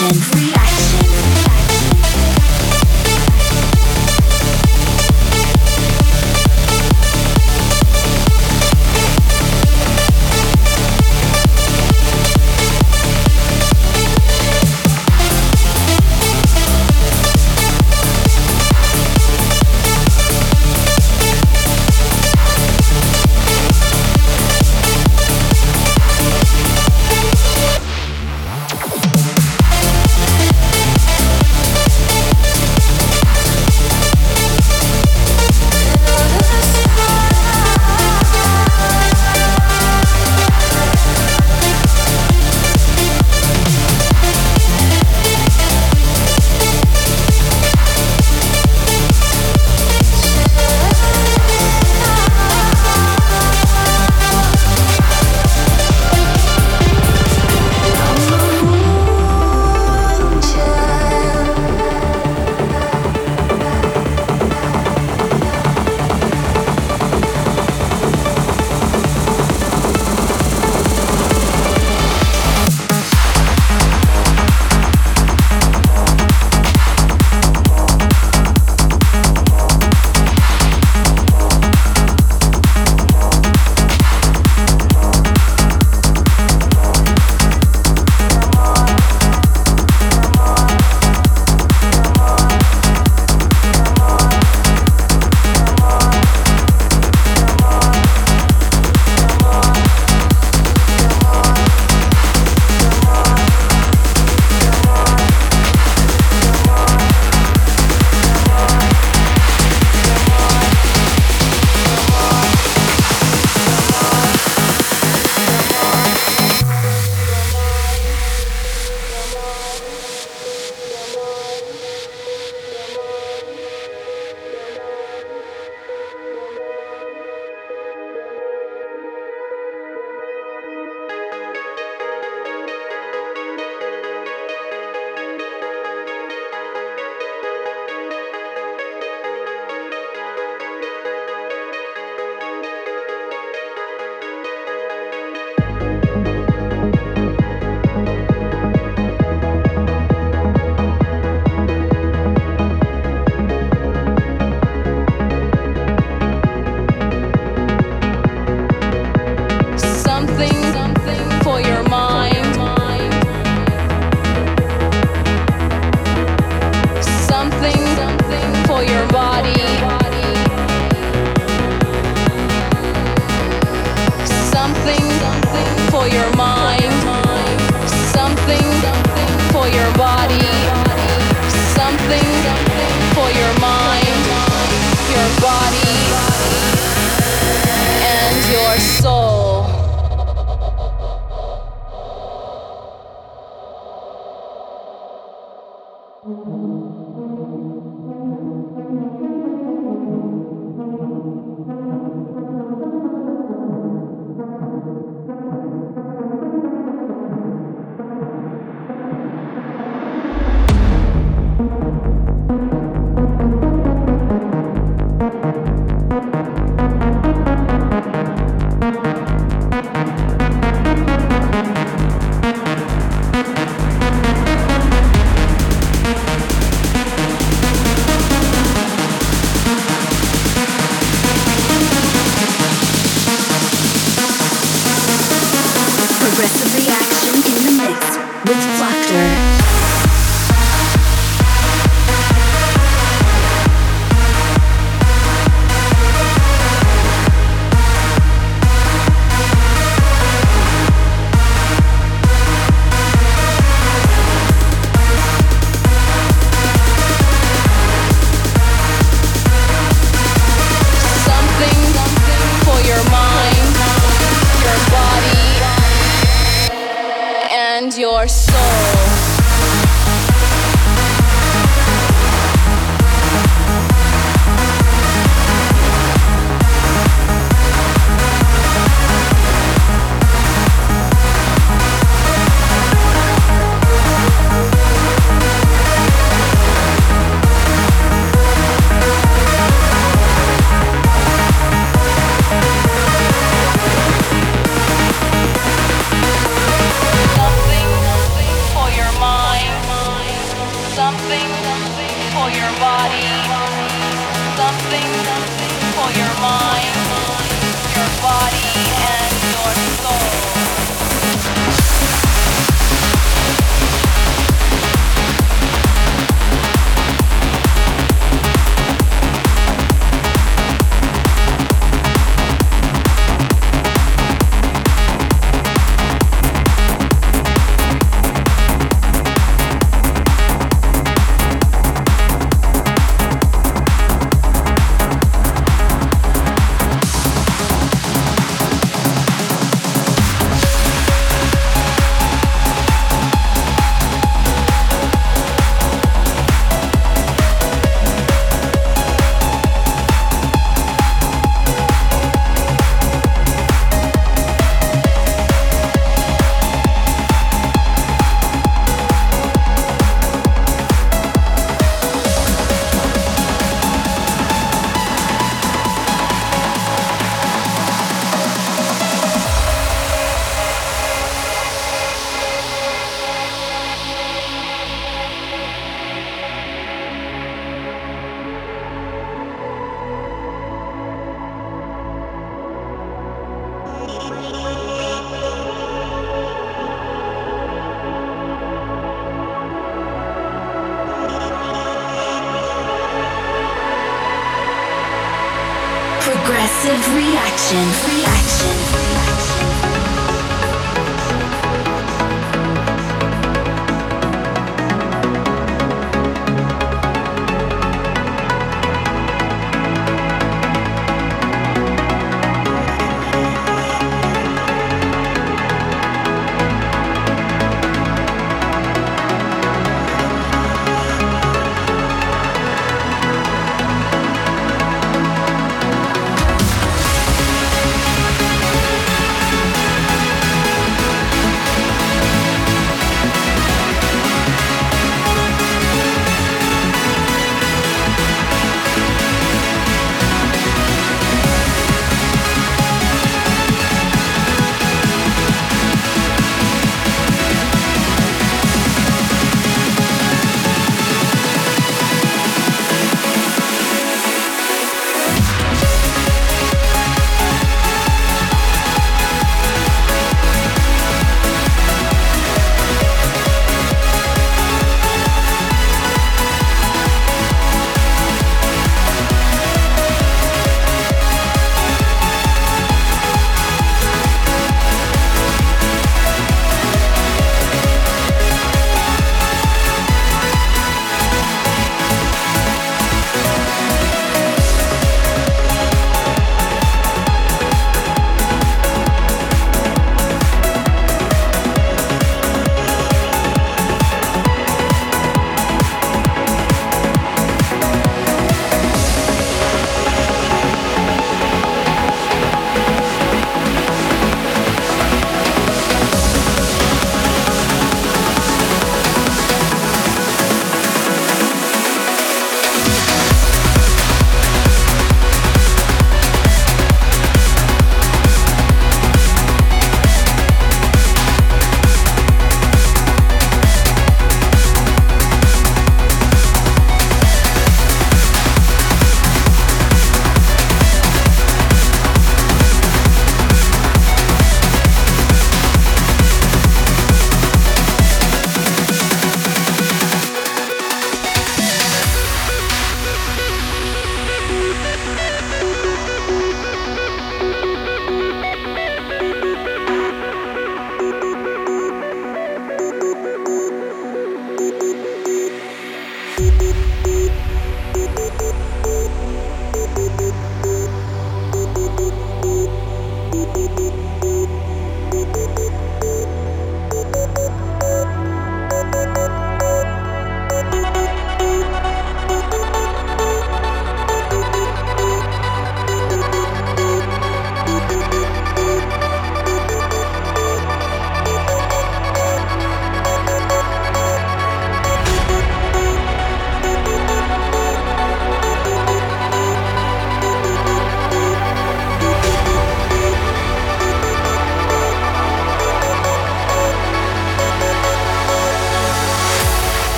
Reaction. Reaction.